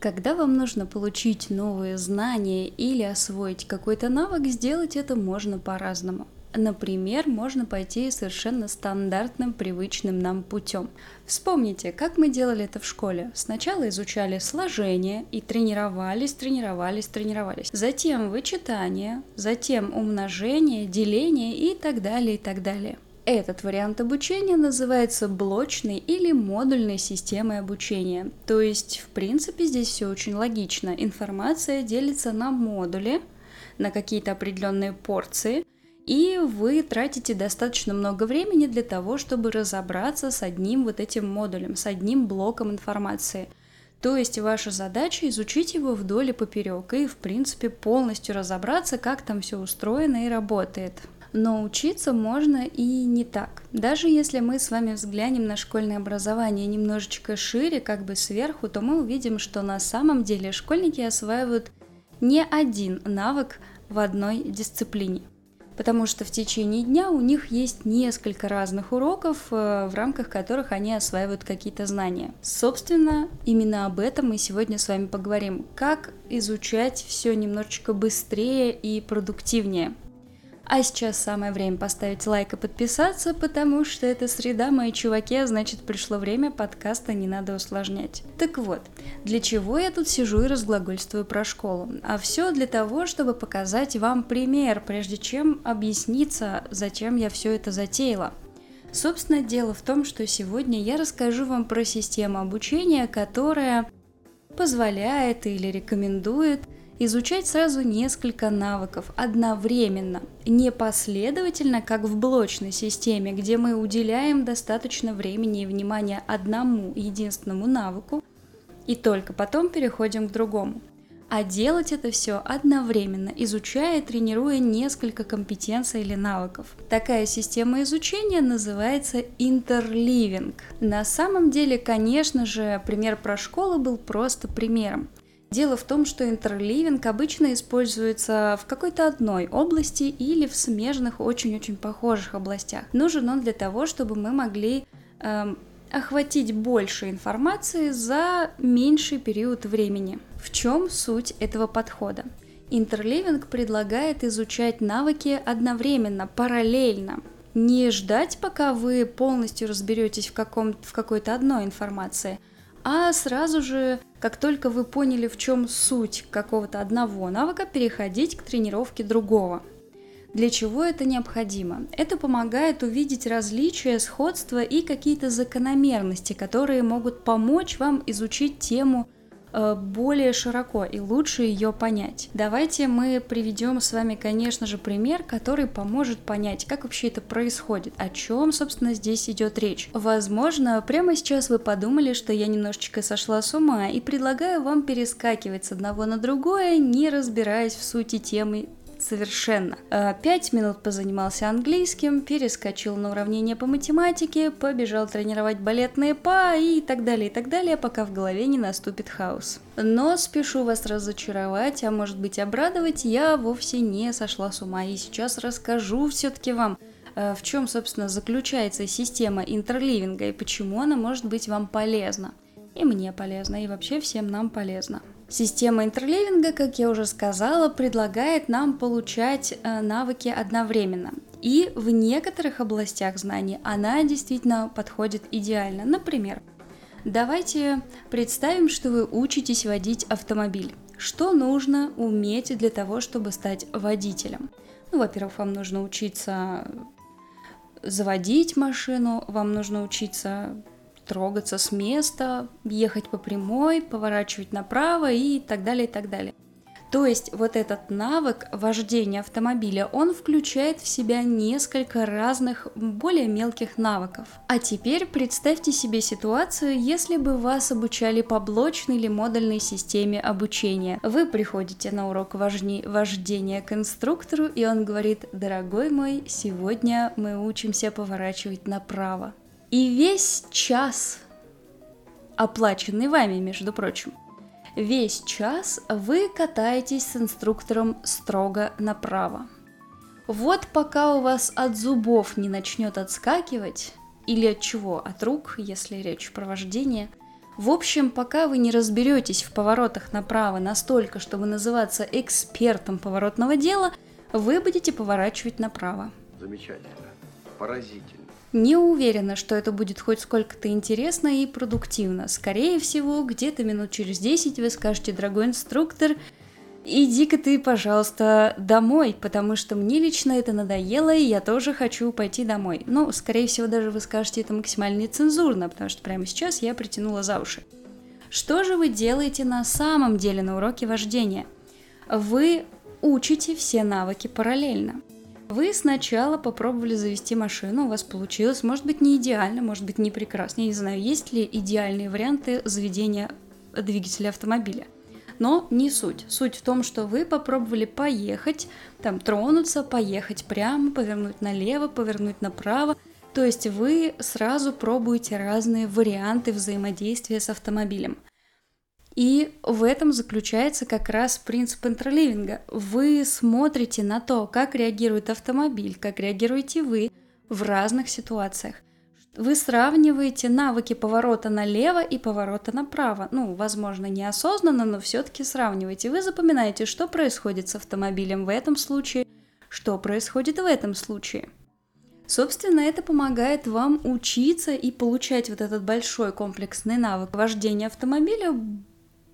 Когда вам нужно получить новые знания или освоить какой-то навык, сделать это можно по-разному. Например, можно пойти совершенно стандартным, привычным нам путем. Вспомните, как мы делали это в школе. Сначала изучали сложение и тренировались, тренировались, тренировались. Затем вычитание, затем умножение, деление и так далее, и так далее. Этот вариант обучения называется блочной или модульной системой обучения. То есть, в принципе, здесь все очень логично. Информация делится на модули, на какие-то определенные порции, и вы тратите достаточно много времени для того, чтобы разобраться с одним вот этим модулем, с одним блоком информации. То есть ваша задача изучить его вдоль и поперек и, в принципе, полностью разобраться, как там все устроено и работает. Но учиться можно и не так. Даже если мы с вами взглянем на школьное образование немножечко шире, как бы сверху, то мы увидим, что на самом деле школьники осваивают не один навык в одной дисциплине. Потому что в течение дня у них есть несколько разных уроков, э, в рамках которых они осваивают какие-то знания. Собственно, именно об этом мы сегодня с вами поговорим. Как изучать все немножечко быстрее и продуктивнее. А сейчас самое время поставить лайк и подписаться, потому что это среда, мои чуваки, а значит пришло время подкаста «Не надо усложнять». Так вот, для чего я тут сижу и разглагольствую про школу? А все для того, чтобы показать вам пример, прежде чем объясниться, зачем я все это затеяла. Собственно, дело в том, что сегодня я расскажу вам про систему обучения, которая позволяет или рекомендует – изучать сразу несколько навыков одновременно, не последовательно, как в блочной системе, где мы уделяем достаточно времени и внимания одному единственному навыку, и только потом переходим к другому. А делать это все одновременно, изучая и тренируя несколько компетенций или навыков. Такая система изучения называется интерливинг. На самом деле, конечно же, пример про школу был просто примером. Дело в том, что интерливинг обычно используется в какой-то одной области или в смежных, очень-очень похожих областях. Нужен он для того, чтобы мы могли эм, охватить больше информации за меньший период времени. В чем суть этого подхода? Интерливинг предлагает изучать навыки одновременно, параллельно. Не ждать, пока вы полностью разберетесь в, каком, в какой-то одной информации, а сразу же, как только вы поняли, в чем суть какого-то одного навыка, переходить к тренировке другого. Для чего это необходимо? Это помогает увидеть различия, сходства и какие-то закономерности, которые могут помочь вам изучить тему более широко и лучше ее понять. Давайте мы приведем с вами, конечно же, пример, который поможет понять, как вообще это происходит, о чем, собственно, здесь идет речь. Возможно, прямо сейчас вы подумали, что я немножечко сошла с ума и предлагаю вам перескакивать с одного на другое, не разбираясь в сути темы совершенно. Э, пять минут позанимался английским, перескочил на уравнение по математике, побежал тренировать балетные па и так далее, и так далее, пока в голове не наступит хаос. Но спешу вас разочаровать, а может быть обрадовать, я вовсе не сошла с ума и сейчас расскажу все-таки вам, э, в чем, собственно, заключается система интерливинга и почему она может быть вам полезна. И мне полезна, и вообще всем нам полезна. Система интерлевинга, как я уже сказала, предлагает нам получать э, навыки одновременно. И в некоторых областях знаний она действительно подходит идеально. Например, давайте представим, что вы учитесь водить автомобиль. Что нужно уметь для того, чтобы стать водителем? Ну, во-первых, вам нужно учиться заводить машину, вам нужно учиться трогаться с места, ехать по прямой, поворачивать направо и так далее, и так далее. То есть вот этот навык вождения автомобиля, он включает в себя несколько разных, более мелких навыков. А теперь представьте себе ситуацию, если бы вас обучали по блочной или модульной системе обучения. Вы приходите на урок вожни, вождения к инструктору, и он говорит, дорогой мой, сегодня мы учимся поворачивать направо. И весь час, оплаченный вами, между прочим, весь час вы катаетесь с инструктором строго направо. Вот пока у вас от зубов не начнет отскакивать, или от чего, от рук, если речь про вождение, В общем, пока вы не разберетесь в поворотах направо настолько, чтобы называться экспертом поворотного дела, вы будете поворачивать направо. Замечательно. Поразительно. Не уверена, что это будет хоть сколько-то интересно и продуктивно. Скорее всего, где-то минут через 10 вы скажете, дорогой инструктор, иди-ка ты, пожалуйста, домой, потому что мне лично это надоело, и я тоже хочу пойти домой. Ну, скорее всего, даже вы скажете это максимально нецензурно, потому что прямо сейчас я притянула за уши. Что же вы делаете на самом деле на уроке вождения? Вы учите все навыки параллельно. Вы сначала попробовали завести машину, у вас получилось, может быть, не идеально, может быть, не прекрасно. Я не знаю, есть ли идеальные варианты заведения двигателя автомобиля. Но не суть. Суть в том, что вы попробовали поехать, там тронуться, поехать прямо, повернуть налево, повернуть направо. То есть вы сразу пробуете разные варианты взаимодействия с автомобилем. И в этом заключается как раз принцип интерливинга. Вы смотрите на то, как реагирует автомобиль, как реагируете вы в разных ситуациях. Вы сравниваете навыки поворота налево и поворота направо. Ну, возможно, неосознанно, но все-таки сравниваете. Вы запоминаете, что происходит с автомобилем в этом случае, что происходит в этом случае. Собственно, это помогает вам учиться и получать вот этот большой комплексный навык вождения автомобиля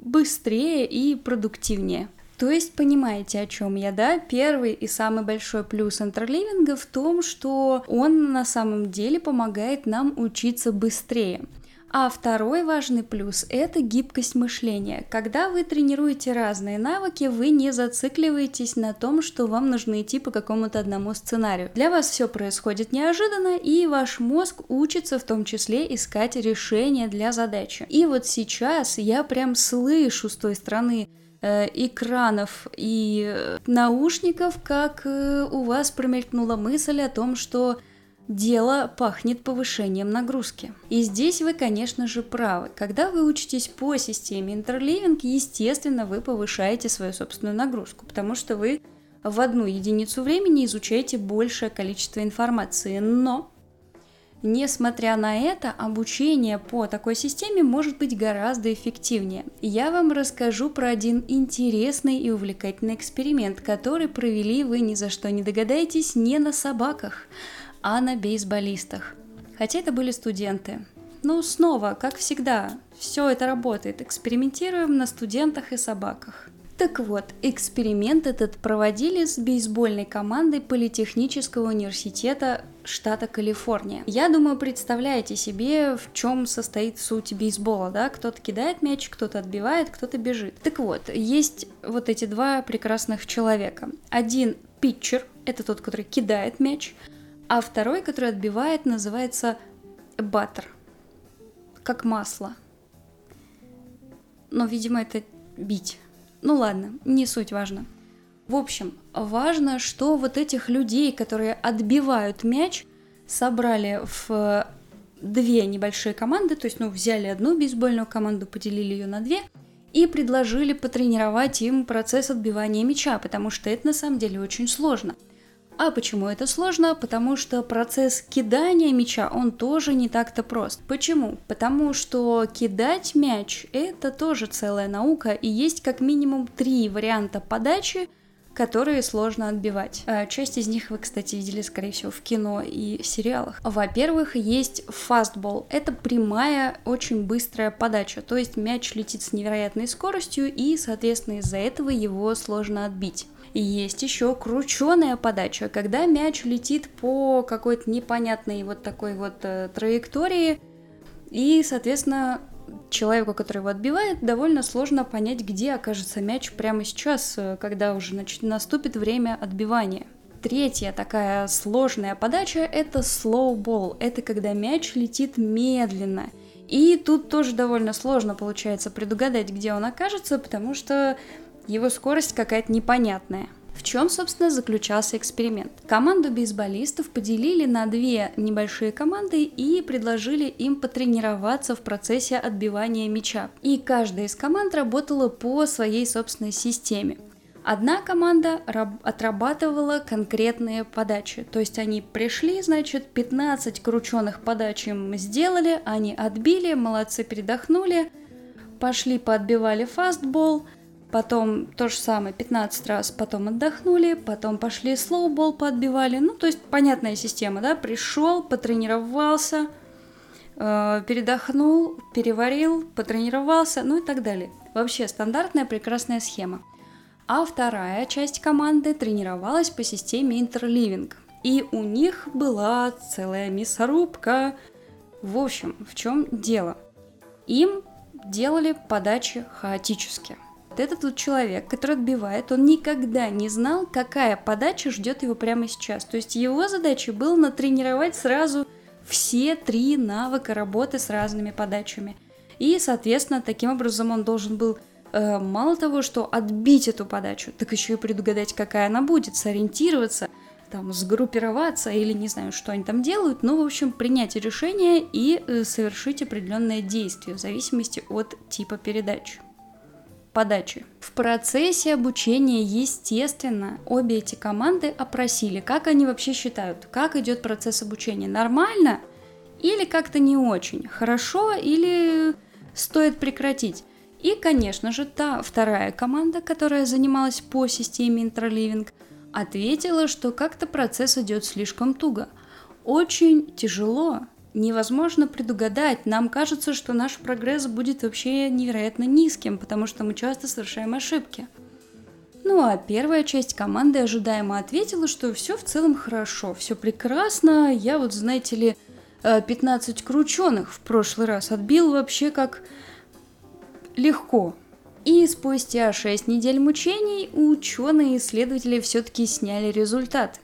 быстрее и продуктивнее. То есть понимаете, о чем я, да? Первый и самый большой плюс интерливинга в том, что он на самом деле помогает нам учиться быстрее. А второй важный плюс – это гибкость мышления. Когда вы тренируете разные навыки, вы не зацикливаетесь на том, что вам нужно идти по какому-то одному сценарию. Для вас все происходит неожиданно, и ваш мозг учится в том числе искать решения для задачи. И вот сейчас я прям слышу с той стороны э, экранов и э, наушников, как э, у вас промелькнула мысль о том, что дело пахнет повышением нагрузки. И здесь вы, конечно же, правы. Когда вы учитесь по системе Interliving, естественно, вы повышаете свою собственную нагрузку, потому что вы в одну единицу времени изучаете большее количество информации. Но Несмотря на это, обучение по такой системе может быть гораздо эффективнее. Я вам расскажу про один интересный и увлекательный эксперимент, который провели вы ни за что не догадаетесь не на собаках, а на бейсболистах. Хотя это были студенты. Ну, снова, как всегда, все это работает. Экспериментируем на студентах и собаках. Так вот, эксперимент этот проводили с бейсбольной командой Политехнического университета штата Калифорния. Я думаю, представляете себе, в чем состоит суть бейсбола, да? Кто-то кидает мяч, кто-то отбивает, кто-то бежит. Так вот, есть вот эти два прекрасных человека. Один питчер, это тот, который кидает мяч, а второй, который отбивает, называется баттер. Как масло. Но, видимо, это бить. Ну ладно, не суть важно. В общем, важно, что вот этих людей, которые отбивают мяч, собрали в две небольшие команды, то есть, ну, взяли одну бейсбольную команду, поделили ее на две и предложили потренировать им процесс отбивания мяча, потому что это на самом деле очень сложно – а почему это сложно? Потому что процесс кидания мяча, он тоже не так-то прост. Почему? Потому что кидать мяч – это тоже целая наука, и есть как минимум три варианта подачи, которые сложно отбивать. А, часть из них вы, кстати, видели, скорее всего, в кино и сериалах. Во-первых, есть фастбол. Это прямая, очень быстрая подача, то есть мяч летит с невероятной скоростью, и, соответственно, из-за этого его сложно отбить. И есть еще крученая подача, когда мяч летит по какой-то непонятной вот такой вот э, траектории, и, соответственно, человеку, который его отбивает, довольно сложно понять, где окажется мяч прямо сейчас, э, когда уже значит, наступит время отбивания. Третья такая сложная подача – это ball. Это когда мяч летит медленно. И тут тоже довольно сложно получается предугадать, где он окажется, потому что его скорость какая-то непонятная. В чем, собственно, заключался эксперимент? Команду бейсболистов поделили на две небольшие команды и предложили им потренироваться в процессе отбивания мяча. И каждая из команд работала по своей собственной системе. Одна команда отрабатывала конкретные подачи, то есть они пришли, значит, 15 крученных подач им сделали, они отбили, молодцы, передохнули, пошли поотбивали фастбол, потом то же самое 15 раз, потом отдохнули, потом пошли слоубол поотбивали, ну, то есть понятная система, да, пришел, потренировался, э, передохнул, переварил, потренировался, ну и так далее. Вообще стандартная прекрасная схема а вторая часть команды тренировалась по системе интерливинг. И у них была целая мясорубка. В общем, в чем дело? Им делали подачи хаотически. Этот вот человек, который отбивает, он никогда не знал, какая подача ждет его прямо сейчас. То есть его задача была натренировать сразу все три навыка работы с разными подачами. И, соответственно, таким образом он должен был э, мало того, что отбить эту подачу, так еще и предугадать, какая она будет, сориентироваться, там, сгруппироваться или не знаю, что они там делают, ну, в общем, принять решение и э, совершить определенное действие в зависимости от типа передачи подачи. В процессе обучения, естественно, обе эти команды опросили, как они вообще считают, как идет процесс обучения, нормально или как-то не очень, хорошо или стоит прекратить. И, конечно же, та вторая команда, которая занималась по системе Intraливинг, ответила, что как-то процесс идет слишком туго. Очень тяжело, невозможно предугадать. Нам кажется, что наш прогресс будет вообще невероятно низким, потому что мы часто совершаем ошибки. Ну а первая часть команды ожидаемо ответила, что все в целом хорошо, все прекрасно. Я вот, знаете ли, 15 э, крученых в прошлый раз отбил вообще как легко. И спустя 6 недель мучений ученые-исследователи все-таки сняли результат.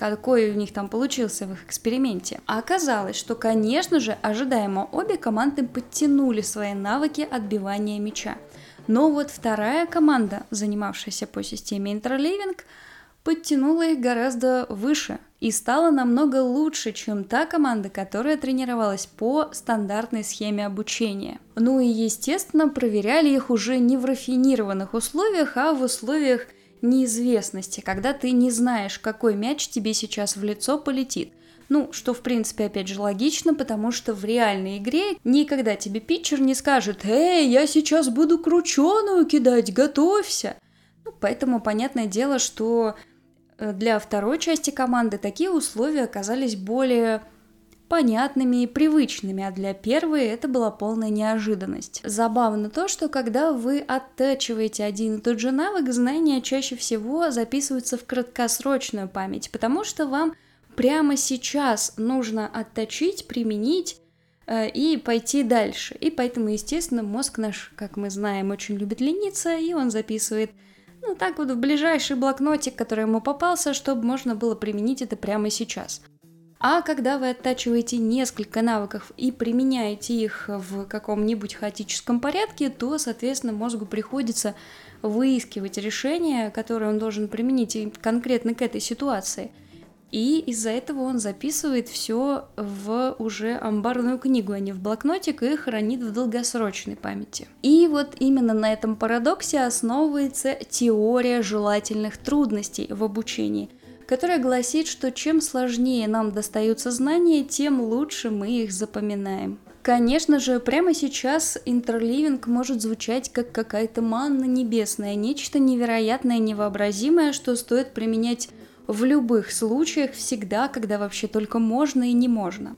Какой у них там получился в их эксперименте. А оказалось, что, конечно же, ожидаемо обе команды подтянули свои навыки отбивания мяча. Но вот вторая команда, занимавшаяся по системе интерливинг, подтянула их гораздо выше и стала намного лучше, чем та команда, которая тренировалась по стандартной схеме обучения. Ну и, естественно, проверяли их уже не в рафинированных условиях, а в условиях неизвестности, когда ты не знаешь, какой мяч тебе сейчас в лицо полетит. Ну, что в принципе, опять же, логично, потому что в реальной игре никогда тебе питчер не скажет «Эй, я сейчас буду крученую кидать, готовься!» Ну, поэтому понятное дело, что Э, для второй части команды такие условия оказались более понятными и привычными, а для первой это была полная неожиданность. Забавно то, что когда вы оттачиваете один и тот же навык, знания чаще всего записываются в краткосрочную память, потому что вам прямо сейчас нужно отточить, применить э, и пойти дальше. И поэтому, естественно, мозг наш, как мы знаем, очень любит лениться, и он записывает ну так вот в ближайший блокнотик, который ему попался, чтобы можно было применить это прямо сейчас. А когда вы оттачиваете несколько навыков и применяете их в каком-нибудь хаотическом порядке, то, соответственно, мозгу приходится выискивать решение, которое он должен применить конкретно к этой ситуации – и из-за этого он записывает все в уже амбарную книгу, а не в блокнотик, и хранит в долгосрочной памяти. И вот именно на этом парадоксе основывается теория желательных трудностей в обучении, которая гласит, что чем сложнее нам достаются знания, тем лучше мы их запоминаем. Конечно же, прямо сейчас интерливинг может звучать как какая-то манна небесная, нечто невероятное, невообразимое, что стоит применять в любых случаях, всегда, когда вообще только можно и не можно.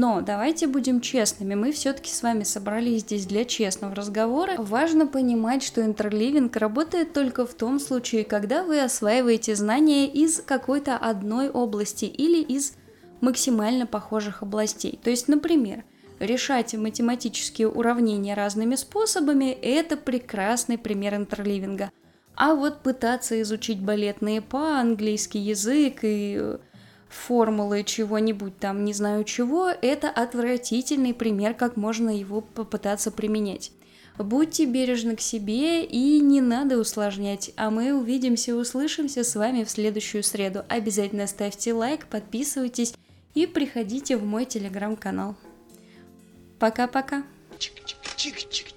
Но давайте будем честными, мы все-таки с вами собрались здесь для честного разговора. Важно понимать, что интерливинг работает только в том случае, когда вы осваиваете знания из какой-то одной области или из максимально похожих областей. То есть, например, решать математические уравнения разными способами – это прекрасный пример интерливинга. А вот пытаться изучить балетные па, английский язык и формулы чего-нибудь там, не знаю чего, это отвратительный пример, как можно его попытаться применять. Будьте бережны к себе и не надо усложнять. А мы увидимся и услышимся с вами в следующую среду. Обязательно ставьте лайк, подписывайтесь и приходите в мой телеграм-канал. Пока-пока. Чик-чик-чик-чик.